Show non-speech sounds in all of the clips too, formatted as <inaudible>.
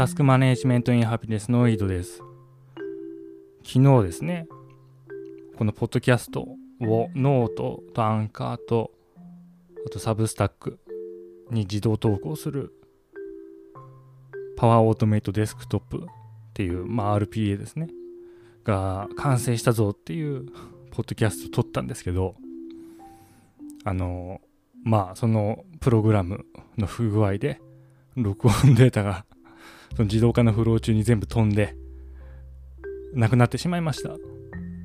Task Management in Happiness の井戸です。昨日ですね、このポッドキャストをノートとアンカーと、あと Substack に自動投稿する Power Automate Desktop っていう、まあ、RPA ですね。が完成したぞっていうポッドキャスト撮ったんですけど、あの、まあ、そのプログラムの不具合で、録音データがその自動化のフロー中に全部飛んで、なくなってしまいました。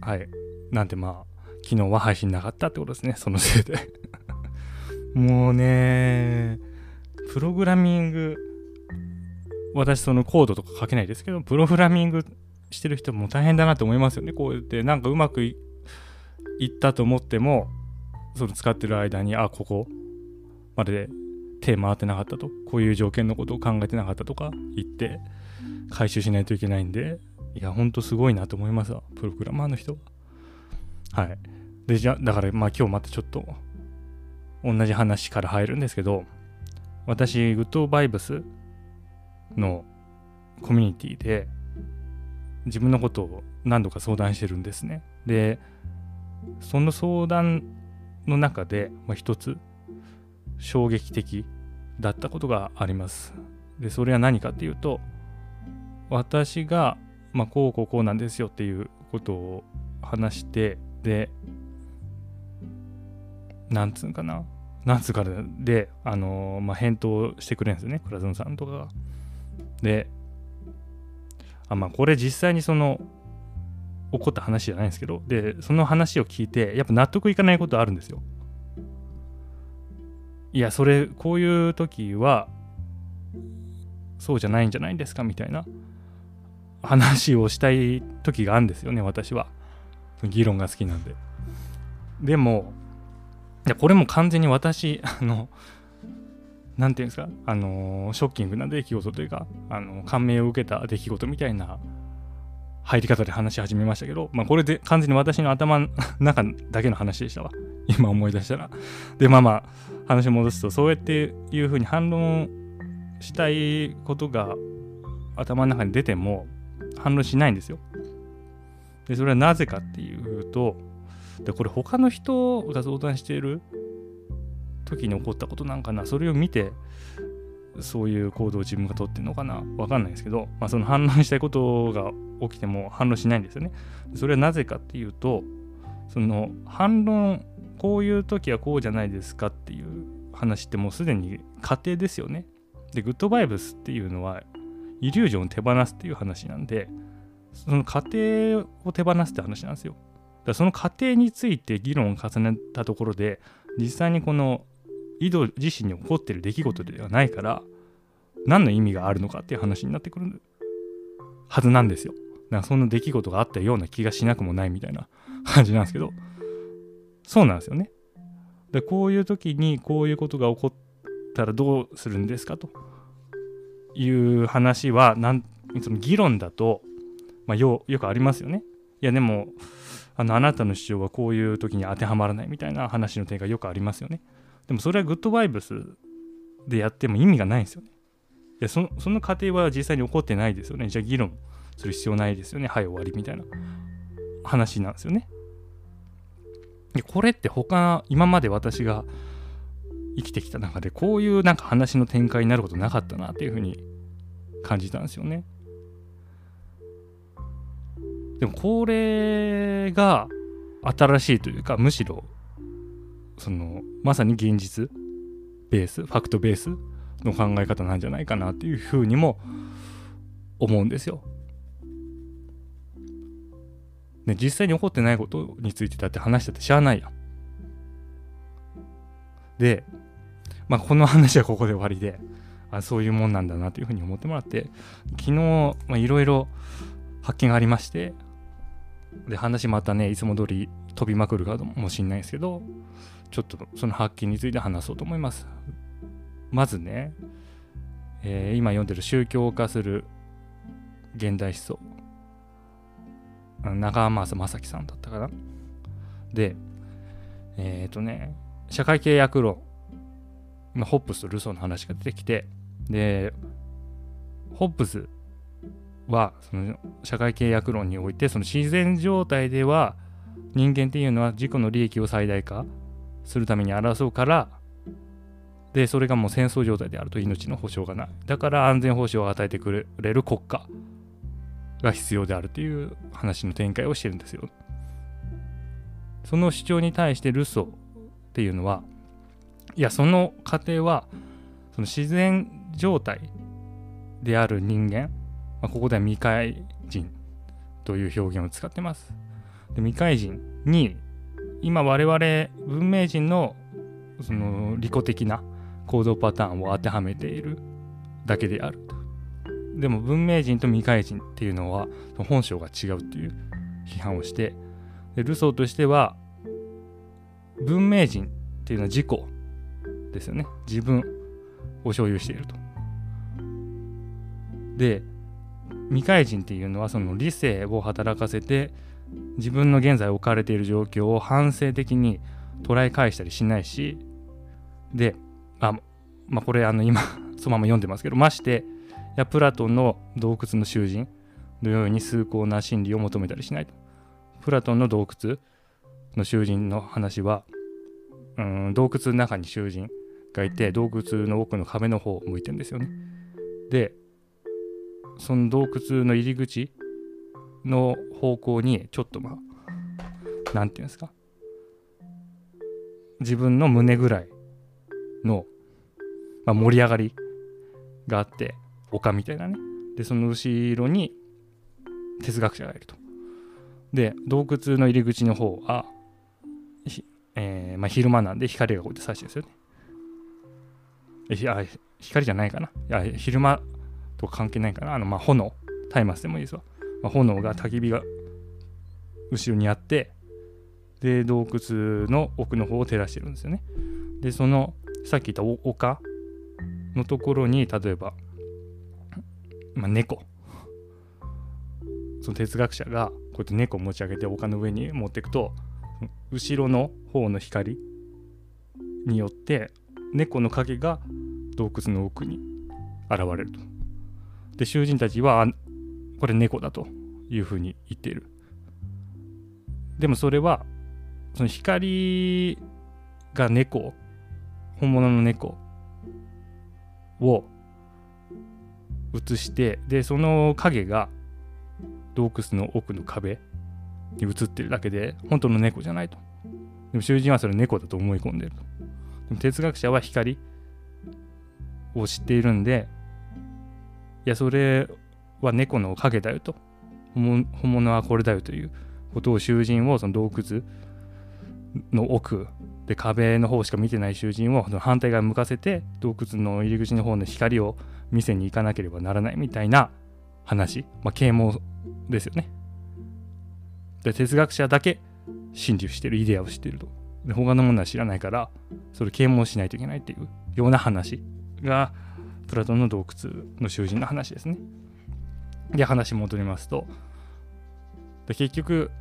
はい。なんてまあ、昨日は配信なかったってことですね。そのせいで <laughs> もうね、プログラミング、私そのコードとか書けないですけど、プログラミングしてる人も大変だなって思いますよね。こうやってなんかうまくいったと思っても、その使ってる間に、あ、ここまで手回ってなかったと、こういう条件のことを考えてなかったとか言って、回収しないといけないんで、いや、ほんとすごいなと思いますわ、プログラマーの人は。はい。で、じゃ、だから、まあ今日またちょっと、同じ話から入るんですけど、私、グッドバイブスのコミュニティで、自分のことを何度か相談してるんですね。で、その相談の中で、まあ、一つ衝撃的だったことがあります。で、それは何かっていうと、私が、まあ、こうこうこうなんですよっていうことを話して、で、なんつうんかな、なんつうかで、あのー、まあ、返答してくれるんですよね、倉園さんとかが。で、あ、まあ、これ実際にその、起こった話じゃないんですけど、で、その話を聞いて、やっぱ納得いかないことあるんですよ。いや、それ、こういう時は、そうじゃないんじゃないんですかみたいな話をしたい時があるんですよね、私は。議論が好きなんで。でも、いやこれも完全に私、あの、なんていうんですか、あのショッキングな出来事というか、あの感銘を受けた出来事みたいな入り方で話し始めましたけど、まあ、これで完全に私の頭の <laughs> 中だけの話でしたわ。今思い出したら。で、まあまあ、話戻すと、そうやっていうふうに反論したいことが頭の中に出ても反論しないんですよ。で、それはなぜかっていうと、で、これ他の人が相談している時に起こったことなんかな、それを見て、そういう行動を自分が取ってるのかなわかんないですけど、まあ、その反論したいことが起きても反論しないんですよね。それはなぜかっていうと、その反論、こういう時はこうじゃないですかっていう話ってもうすでに仮定ですよね。で、グッドバイブスっていうのは、イリュージョンを手放すっていう話なんで、その過程を手放すって話なんですよ。だからその過程について議論を重ねたところで、実際にこの井戸自身に起こってる出来事ではないから何の意味があるのかっていう話になってくるはずなんですよ。だかそんな出来事があったような気がしなくもないみたいな感じなんですけどそうなんですよね。でこういう時にこういうことが起こったらどうするんですかという話はなんその議論だと、まあ、よよくありますよね。いやでもあのあなたの主張はこういう時に当てはまらないみたいな話の点がよくありますよね。でもそれはグッドバイブスでやっても意味がないんですよね。いやそのその過程は実際に起こってないですよね。じゃあ議論する必要ないですよね。はい、終わりみたいな話なんですよね。で、これって他、今まで私が生きてきた中で、こういうなんか話の展開になることなかったなっていうふうに感じたんですよね。でもこれが新しいというか、むしろそのまさに現実ベースファクトベースの考え方なんじゃないかなっていうふうにも思うんですよ。ね、実際に起こってないことについてだって話したってしゃあないやん。で、まあ、この話はここで終わりで、あそういうもんなんだなというふうに思ってもらって、昨日、いろいろ発見がありまして、で、話またね、いつも通り飛びまくるかもしんないですけど、ちょっとその発見について話そうと思います。まずね、えー、今読んでる宗教化する現代思想。長濱正樹さんだったかな。で、えっ、ー、とね、社会契約論、今ホップスとルソーの話が出てきて、で、ホッブスはその社会契約論においてその自然状態では人間っていうのは自己の利益を最大化するために争うからでそれがもう戦争状態であると命の保障がない。だから安全保障を与えてくれる国家。が必要であるという話の展開をしてるんですよ。その主張に対してルソーっていうのはいやその過程はその自然状態である人間、まあ、ここでは未開人という表現を使ってます。で未開人に今我々文明人のその利己的な行動パターンを当てはめているだけであると。でも文明人と未開人っていうのは本性が違うっていう批判をしてでルソーとしては文明人っていうのは自己ですよね。自分を所有していると。で未開人っていうのはその理性を働かせて自分の現在置かれている状況を反省的に捉え返したりしないしであまあこれあの今そのまま読んでますけどましてやプラトンの洞窟の囚人のように崇高な真理を求めたりしないと。プラトンの洞窟の囚人の話はうん洞窟の中に囚人がいて洞窟の奥の壁の方を向いてるんですよね。でその洞窟の入り口の方向にちょっとまあ何て言うんですか。自分の胸ぐらいの、まあ、盛り上がりがあって丘みたいなね。でその後ろに哲学者がいると。で洞窟の入り口の方は、えー、まあ、昼間なんで光がこうやって差してるんですよね。えあ光じゃないかな。いや昼間とか関係ないかな。あのまあ炎。松明でもいいですわ、まあ、炎が焚き火が後ろにあってで洞窟の奥の方を照らしてるんですよね。でそのさっき言った丘のところに例えば、まあ、猫その哲学者がこうやって猫を持ち上げて丘の上に持っていくと後ろの方の光によって猫の影が洞窟の奥に現れると。で囚人たちはこれ猫だというふうに言っている。でもそれはその光が猫本物の猫を映してでその影が洞窟の奥の壁に映ってるだけで本当の猫じゃないと。でも囚人はそれ猫だと思い込んでると。でも哲学者は光を知っているんでいやそれは猫の影だよと。本物はこれだよということを囚人をその洞窟の奥で壁の方しか見てない囚人を反対側向かせて洞窟の入り口の方の光を見せに行かなければならないみたいな話、まあ、啓蒙ですよね。で哲学者だけ真理をしてるイデアを知ってると。で他のものは知らないからそれ啓蒙しないといけないっていうような話がプラトンの洞窟の囚人の話ですね。で話戻りますとで結局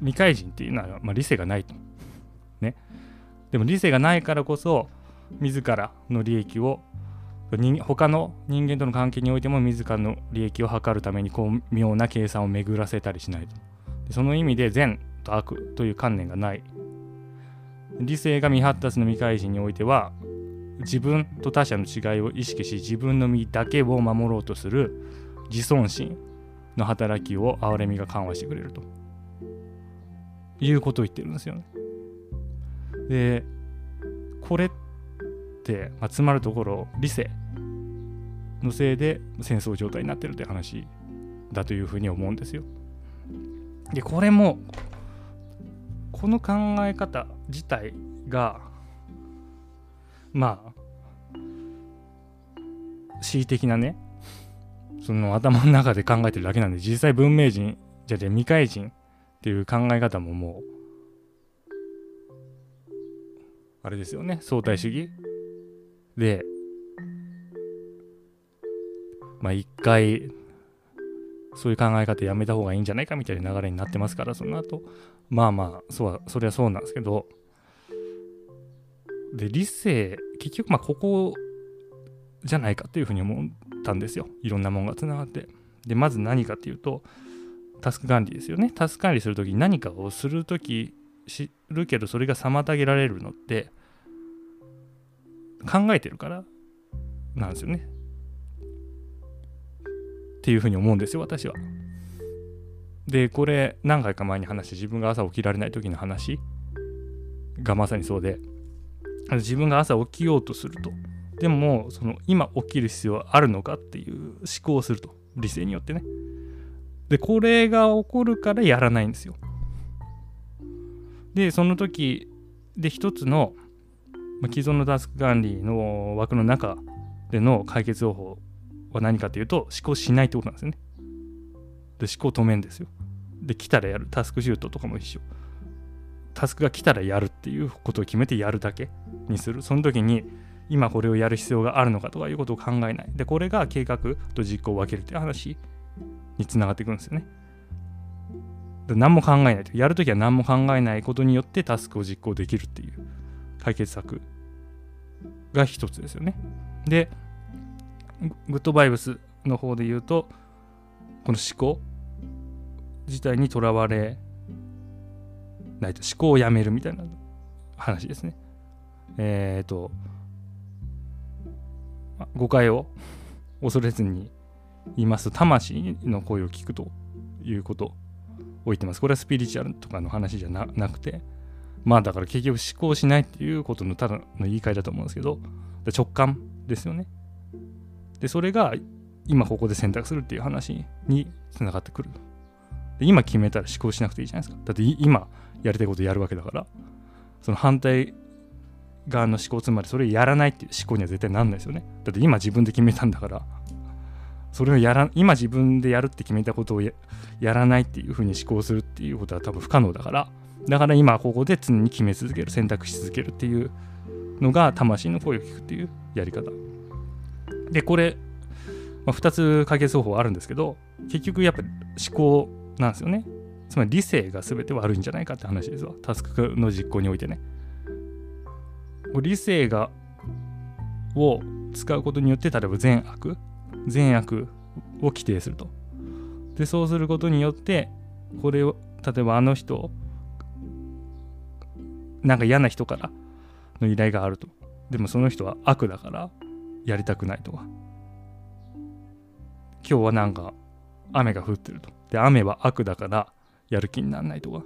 未開人っていうのは、まあ、理性がないと。ね。でも理性がないからこそ自らの利益を他の人間との関係においても自らの利益を図るためにこう妙な計算を巡らせたりしないとその意味で善と悪という観念がない理性が未発達の未開人においては自分と他者の違いを意識し自分の身だけを守ろうとする自尊心の働きを憐れみが緩和してくれるということを言ってるんですよね。でこれって、まあ、つまるところ理性のせいで戦争状態になってるという話だというふうに思うんですよ。でこれもこの考え方自体がまあ恣意的なねその頭の中で考えてるだけなんで実際文明人じゃあ未開人っていう考え方ももうあれですよね相対主義？でまあ一回そういう考え方やめた方がいいんじゃないかみたいな流れになってますからその後。まあまあそうそれはそうなんですけど。で理性結局まあここじゃないかっていうふうに思うんたんですよ。いろんなもんがつながって。でまず何かっていうとタスク管理ですよね。タスク管理するときに何かをするときるけどそれが妨げられるのって考えてるからなんですよね。っていうふうに思うんですよ私は。でこれ何回か前に話して自分が朝起きられない時の話。がまさにそうで。自分が朝起きようとすると。でもその今起きる必要はあるのかっていう思考をすると。理性によってね。でこれが起こるからやらないんですよ。でその時で一つの、既存のタスク管理の枠の中での解決方法は何かというと思考しないってことなんですよね。で思考止めんですよ。で来たらやる。タスクシュートとかも一緒。タスクが来たらやるっていうことを決めてやるだけにする。その時に今これをやる必要があるのかとかいうことを考えない。でこれが計画と実行を分けるっていう話につながっていくんですよね。何も考えないとやるときは何も考えないことによってタスクを実行できるっていう解決策が一つですよね。でグッドバイブスの方で言うとこの思考自体にとらわれないと思考をやめるみたいな話ですね。えっ、ー、と誤解を恐れずに言います。と魂の声を聞くということ。を言ってます。これはスピリチュアルとかの話じゃなくて。まあだから結局思考しないっていうことのただの言い換えだと思うんですけど。直感ですよね。でそれが今ここで選択するっていう話につながってくる。で今決めたら思考しなくていいじゃないですか。だって今やりたいことやるわけだから。その反対側の思考つまりそれやらないっていう思考には絶対なんないですよね。だって今自分で決めたんだから。それをやら今自分でやるって決めたことをやらないっていうふうに思考するっていうことは多分不可能だから。だから今ここで常に決め続ける選択し続けるっていうのが魂の声を聞くっていうやり方。でこれ、まあ、2つ解決方法あるんですけど結局やっぱ思考なんですよね。つまり理性が全て悪いんじゃないかって話ですわ。タスクの実行においてね。理性がを使うことによって例えば善悪善悪を規定するとでそうすることによってこれを例えばあの人なんか嫌な人からの依頼があるとでもその人は悪だからやりたくないとか今日はなんか雨が降ってるとで雨は悪だからやる気にならないとか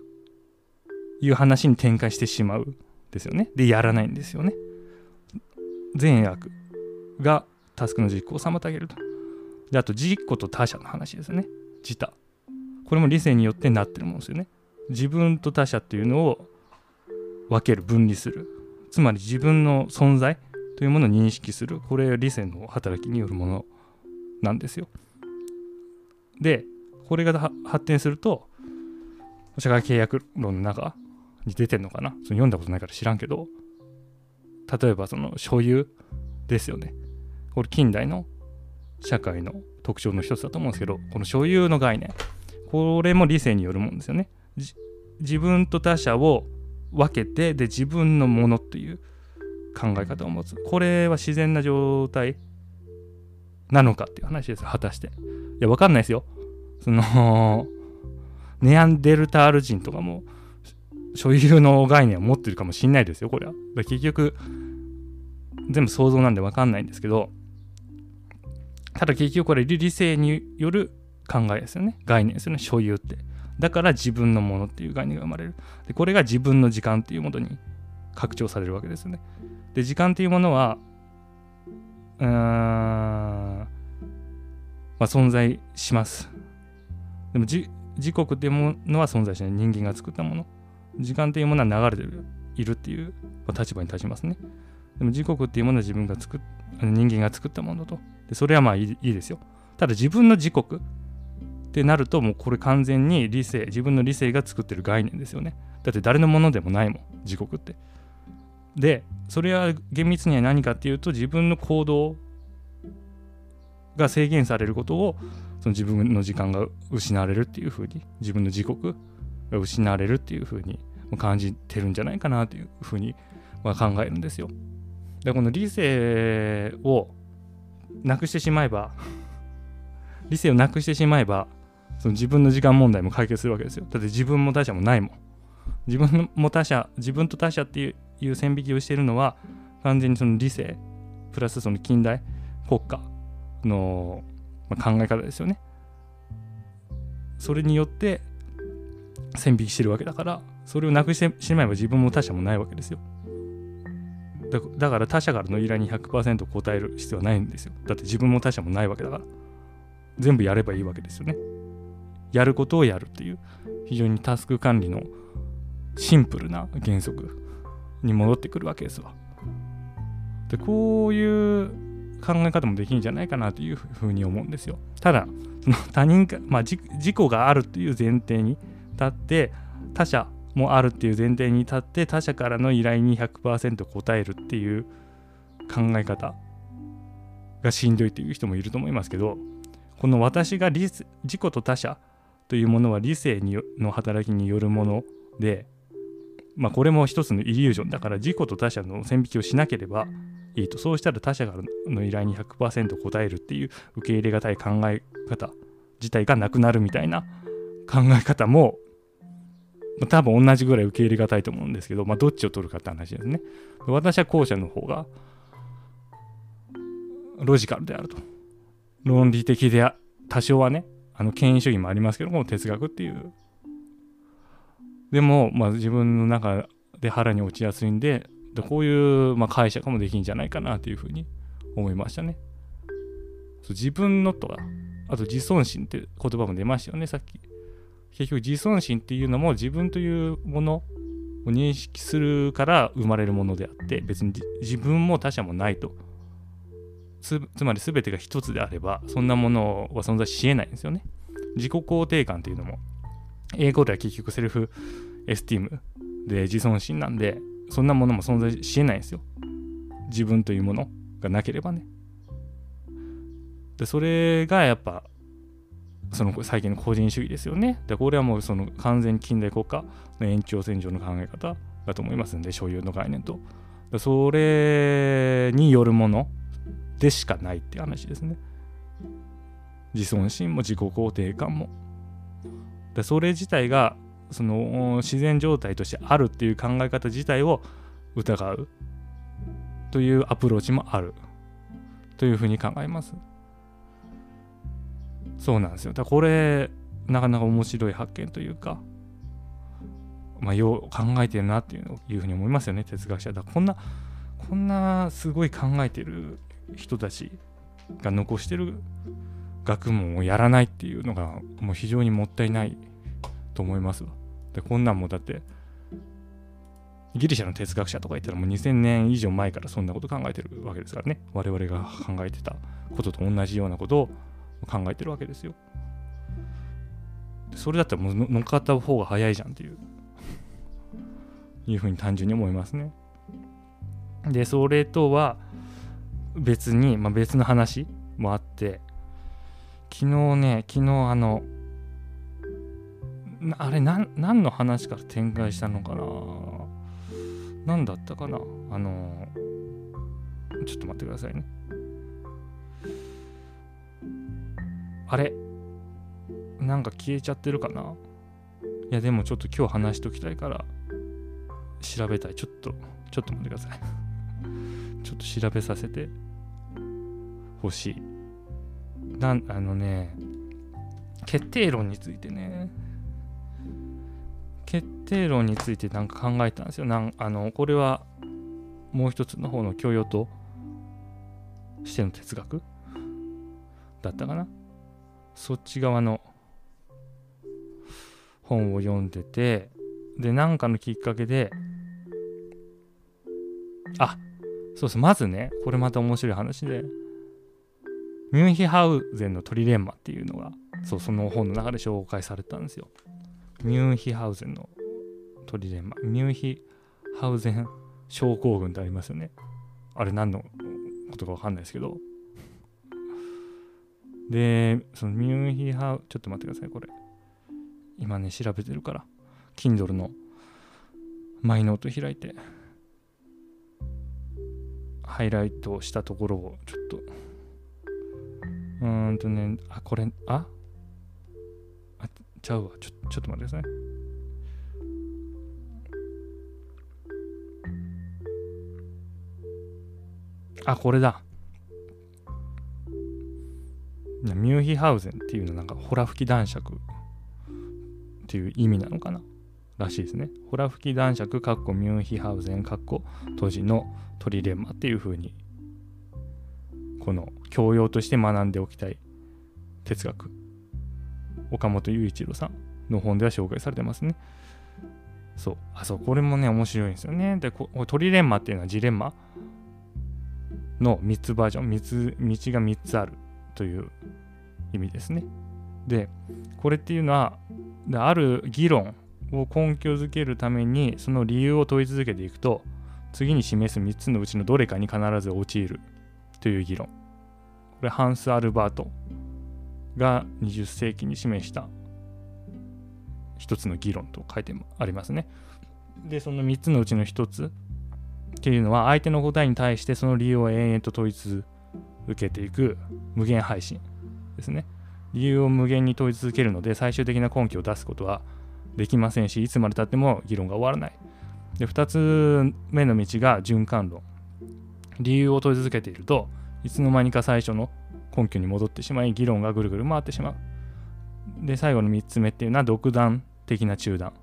いう話に展開してしまうですよね。で、やらないんですよね。善悪がタスクの実行を妨げると。で、あと、自己と他者の話ですね。自他。これも理性によってなってるもんですよね。自分と他者っていうのを分ける、分離する。つまり自分の存在というものを認識する。これは理性の働きによるものなんですよ。で、これが発展すると、社会契約論の中に出てんのかな？その読んだことないから知らんけど、例えばその所有ですよね。これ近代の社会の特徴の一つだと思うんですけど、この所有の概念、これも理性によるもんですよね。自分と他者を分けて、で、自分のものっていう考え方を持つ。これは自然な状態なのかっていう話です、果たして。いや、わかんないですよ。その、ネアンデルタール人とかも、所有の概念を持ってるかもしんないですよ、これは。結局、全部想像なんでわかんないんですけど、ただ結局これ理性による考えですよね。概念ですよね、所有って。だから自分のものっていう概念が生まれる。で、これが自分の時間っていうものに拡張されるわけですよね。で、時間っていうものは、うーん、まあ、存在します。でも時刻っていうものは存在しない。人間が作ったもの。時間というものは流れてるいるっていう立場に立ちますね。でも時刻っていうものは自分が作っ人間が作ったものと。でそれはまあいいですよ。ただ自分の時刻ってなるともうこれ完全に理性、自分の理性が作ってる概念ですよね。だって誰のものでもないもん、時刻って。で、それは厳密には何かっていうと自分の行動が制限されることをその自分の時間が失われるっていうふうに自分の時刻が失われるっていうふうに感じてるんじゃないかなというふうに考えるんですよ。でこの理性をなくしてしまえば理性をなくしてしまえばその自分の時間問題も解決するわけですよ。だって自分も他者もないもん。自分も他者自分と他者っていう線引きをしているのは完全にその理性プラスその近代国家の、まあ、考え方ですよね。それによって線引きしてるわけだからそれをなくしてしまえば自分も他者もないわけですよ。だから他者からの依頼に100%答える必要はないんですよ。だって自分も他者もないわけだから。全部やればいいわけですよね。やることをやるっていう。非常にタスク管理のシンプルな原則に戻ってくるわけですわ。でこういう考え方もできるんじゃないかなというふうに思うんですよ。ただその他人か、まあ、自己があるっていう前提に立って他者もあるっていう前提に立って他者からの依頼に100%答えるっていう考え方がしんどいっていう人もいると思いますけどこの私が自己と他者というものは理性の働きによるもので、まあ、これも一つのイリュージョンだから自己と他者の線引きをしなければいいと。そうしたら他者からの依頼に100%答えるっていう受け入れがたい考え方自体がなくなるみたいな考え方も多分同じぐらい受け入れがたいと思うんですけど、まあ、どっちを取るかって話ですね。私は後者の方がロジカルであると。論理的で、多少はね、あの権威主義もありますけども、哲学っていう。でも、まあ、自分の中で腹に落ちやすいんで、でこういう、まあ、解釈もできんじゃないかなというふうに思いましたね。そう自分のとか、あと自尊心って言葉も出ましたよね、さっき。結局自尊心っていうのも自分というものを認識するから生まれるものであって別に自分も他者もないと。つまり全てが一つであればそんなものは存在しえないんですよね。自己肯定感っていうのも。英語では結局セルフエスティームで自尊心なんでそんなものも存在しえないんですよ。自分というものがなければね。でそれがやっぱその最近の個人主義ですよね。でこれはもうその完全に近代国家の延長線上の考え方だと思いますんで、所有の概念と。それによるものでしかないって話ですね。自尊心も自己肯定感も。でそれ自体がその自然状態としてあるっていう考え方自体を疑うというアプローチもあるというふうに考えます。そうなんですよ。だからこれ、なかなか面白い発見というか、まあ、よう考えてるなっていうのいうふうに思いますよね、哲学者。だこんな、こんなすごい考えてる人たちが残してる学問をやらないっていうのが、もう非常にもったいないと思います。で、こんなんもだって、ギリシャの哲学者とか言ったらもう2000年以上前からそんなこと考えてるわけですからね。我々が考えてたことと同じようなことを考えてるわけですよ。それだったらもう乗っかった方が早いじゃんっていういうふうに単純に思いますね。で、それとは別に、まあ、別の話もあって、昨日ね、昨日あの、あれ何、何の話から展開したのかな？何だったかな？あの、ちょっと待ってくださいね。あれ？なんか消えちゃってるかな？いやでもちょっと今日話しときたいから調べたい。ちょっとちょっと待ってください。<laughs> ちょっと調べさせて。ほしい。なんあのね決定論についてね。決定論についてなんか考えたんですよ。なんあのこれはもう一つの方の教養としての哲学だったかな。そっち側の本を読んでてで何かのきっかけであそうそうまずねこれまた面白い話でミュンヒハウゼンのトリレンマっていうのがそうその本の中で紹介されたんですよ。ミュンヒハウゼンのトリレンマ。ミュンヒハウゼン症候群ってありますよね。あれ何のことか分かんないですけど。で、そのミュンヒハウ、ちょっと待ってください、これ。今ね、調べてるから。Kindle のマイノート開いて、ハイライトしたところをちょっとうーんとね、あ、これ、あ？あ、ちゃうわ。ちょちょっと待ってください。あ、これだ。ミューヒハウゼンっていうのはなんかホラ吹き男爵っていう意味なのかならしいですね。ホラ吹き男爵、かっこミューヒハウゼン、かっこ当時のトリレンマっていう風にこの教養として学んでおきたい哲学岡本雄一郎さんの本では紹介されてますね。そう。あ、そう、これもね、面白いんですよね。で、こトリレンマっていうのはジレンマの3つバージョン、3つ、道が3つあるという意味ですね。で、これっていうのは、ある議論を根拠づけるために、その理由を問い続けていくと、次に示す3つのうちのどれかに必ず陥るという議論。これ、ハンス・アルバートが20世紀に示した一つの議論と書いてありますね。で、その3つのうちの1つっていうのは、相手の答えに対してその理由を延々と問い続受けていく無限配信ですね。理由を無限に問い続けるので、最終的な根拠を出すことはできませんし、いつまでたっても議論が終わらない。で、2つ目の道が循環論。理由を問い続けていると、いつの間にか最初の根拠に戻ってしまい、議論がぐるぐる回ってしまう。で、最後の3つ目っていうのは独断的な中断。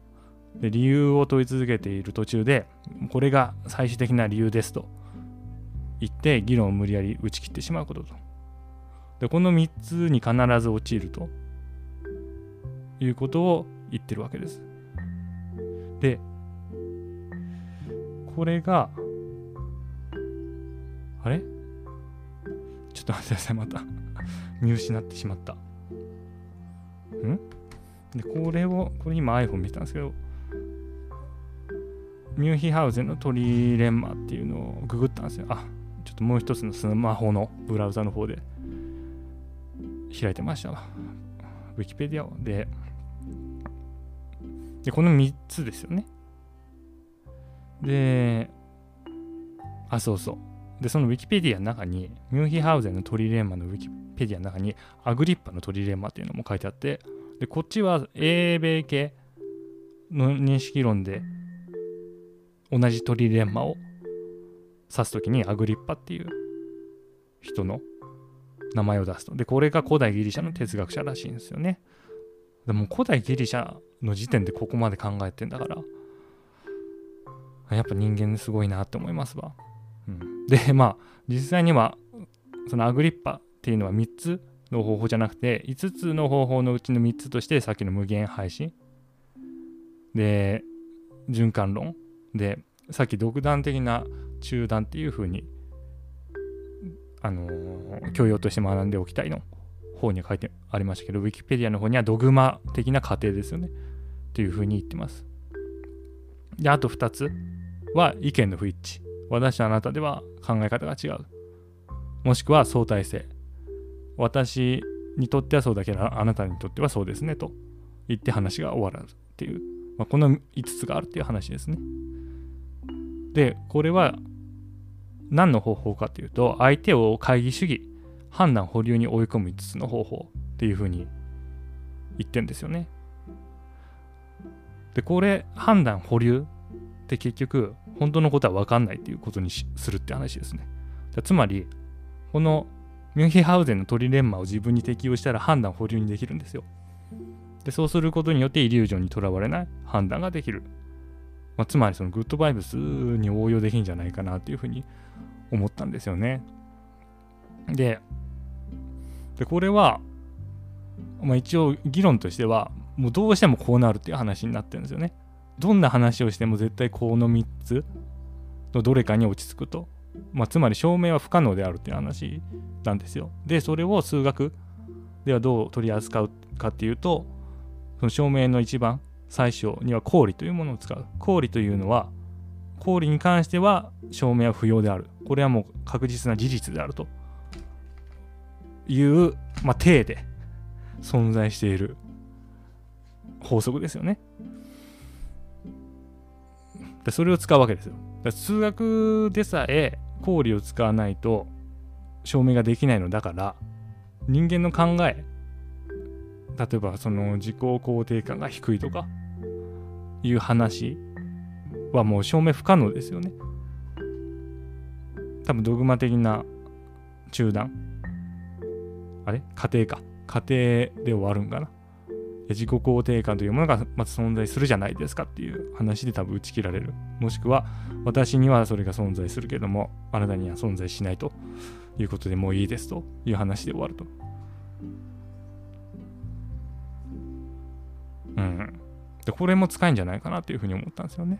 で、理由を問い続けている途中で、これが最終的な理由ですと言って、議論を無理やり打ち切ってしまうことと。で、この3つに必ず陥るということを言ってるわけです。で、これが、あれ？ちょっと待ってください、また <laughs> 見失ってしまった。ん？で、これを、これ今 iPhone 見たんですけど、ミューヒハウゼンのトリレンマっていうのをググったんですよ。あ、ちょっともう一つのスマホのブラウザの方で開いてましたわ。ウィキペディアを。で、で、この3つですよね。で、あ、そうそう。で、そのウィキペディアの中に、ミューヒハウゼンのトリレンマのウィキペディアの中に、アグリッパのトリレンマっていうのも書いてあって、で、こっちは英米系の認識論で、同じトリレンマを指すときにアグリッパっていう人の名前を出すと。で、これが古代ギリシャの哲学者らしいんですよね。でも古代ギリシャの時点でここまで考えてんだから、やっぱ人間すごいなって思いますわ。うん、で、まあ、実際には、そのアグリッパっていうのは3つの方法じゃなくて、5つの方法のうちの3つとして、さっきの無限配信。で、循環論。で、さっき独断的な中断っていう風に、あのー、教養として学んでおきたいの方に書いてありましたけど、ウィキペディアの方にはドグマ的な過程ですよね。っていう風に言ってます。で、あと2つ。は意見の不一致。私とあなたでは考え方が違う。もしくは相対性。私にとってはそうだけど、あなたにとってはそうですねと言って話が終わらずっていう、まあ、この5つがあるっていう話ですね。で、これは何の方法かというと、相手を会議主義、判断保留に追い込む5つの方法っていうふうに言ってんですよね。で、これ、判断保留って結局本当のことは分かんないっていうことにするって話ですね。つまりこのミュンヒハウゼンのトリレンマを自分に適用したら判断保留にできるんですよ。でそうすることによってイリュージョンにとらわれない判断ができる。まあ、つまりそのグッドバイブスに応用できるんじゃないかなっていうふうに思ったんですよね。で、でこれは、まあ、一応議論としてはもうどうしてもこうなるっていう話になってるんですよね。どんな話をしても絶対この3つのどれかに落ち着くと。まあ、つまり証明は不可能であるっていう話なんですよ。で、それを数学ではどう取り扱うかっていうと、その証明の一番最初には公理というものを使う。公理というのは、公理に関しては証明は不要である。これはもう確実な事実であるという、まあ、体で存在している法則ですよね。でそれを使うわけですよ。だ数学でさえ公理を使わないと証明ができないのだから人間の考え例えばその自己肯定感が低いとかいう話はもう証明不可能ですよね。多分ドグマ的な中断。あれ？家庭か。家庭で終わるんかな。自己肯定感というものがまず存在するじゃないですかっていう話で多分打ち切られる。もしくは私にはそれが存在するけどもあなたには存在しないということでもういいですという話で終わると。うん。でこれも使えんじゃないかなというふうに思ったんですよね。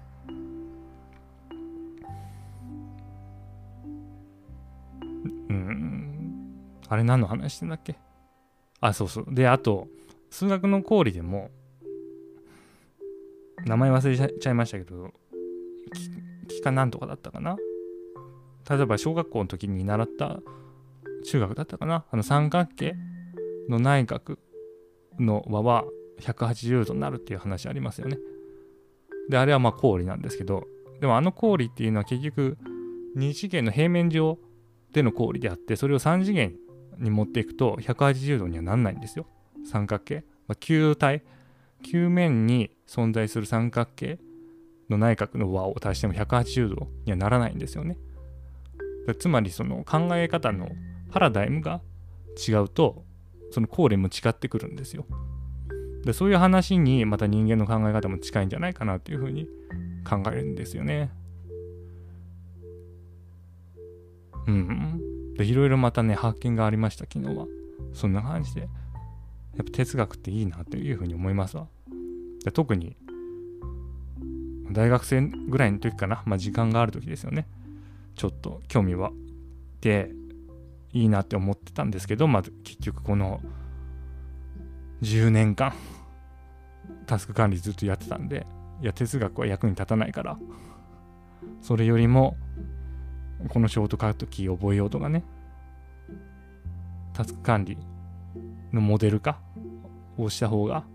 うん。あれ何の話してんだっけ？あそうそう。であと数学の氷でも名前忘れちゃいましたけど幾何なんとかだったかな？例えば小学校の時に習った中学だったかな？あの三角形の内角の和は180度になるっていう話ありますよね。であれはまあ氷なんですけどでもあの氷っていうのは結局2次元の平面上での氷であってそれを3次元に持っていくと180度にはなんないんですよ。三角形、まあ、球体。球面に存在する三角形の内角の和を足しても180度にはならないんですよね。つまりその考え方のパラダイムが違うとそのーレも違ってくるんですよ。でそういう話にまた人間の考え方も近いんじゃないかなっていうふうに考えるんですよね。うん。でいろいろまたね発見がありました昨日は。そんな感じで。やっぱ哲学っていいなというふうに思いますわ。で特に大学生ぐらいの時かな、まあ、時間がある時ですよね。ちょっと興味は。でいいなって思ってたんですけど、まあ、結局この10年間タスク管理ずっとやってたんでいや哲学は役に立たないから。それよりもこのショートカットキー覚えようとかね。タスク管理のモデル化をした方が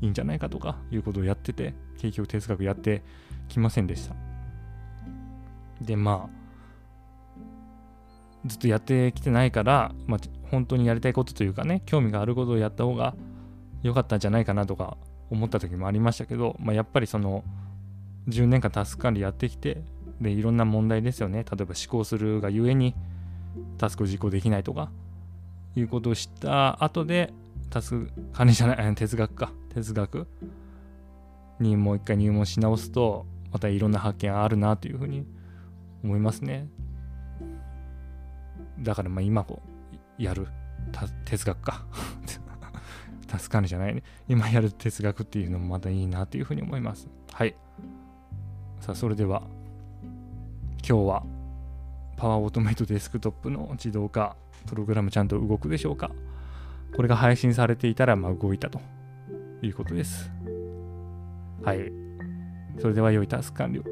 いいんじゃないかとかいうことをやってて結局哲学やってきませんでした。でまあずっとやってきてないから、まあ、本当にやりたいことというかね興味があることをやった方が良かったんじゃないかなとか思った時もありましたけど、まあ、やっぱりその10年間タスク管理やってきてでいろんな問題ですよね例えば思考するがゆえにタスクを実行できないとかいうことを知った後で、タスク管理じゃない、<laughs> 哲学か、哲学にもう一回入門し直すと、またいろんな発見あるなというふうに思いますね。だからまあ今こうやる哲学か。<laughs> タスク管理じゃないね。今やる哲学っていうのもまたいいなというふうに思います。はい。さあ、それでは今日はパワーオートメイトデスクトップの自動化プログラムちゃんと動くでしょうか？これが配信されていたら、まあ、動いたということです。はい。それでは良いタスク完了。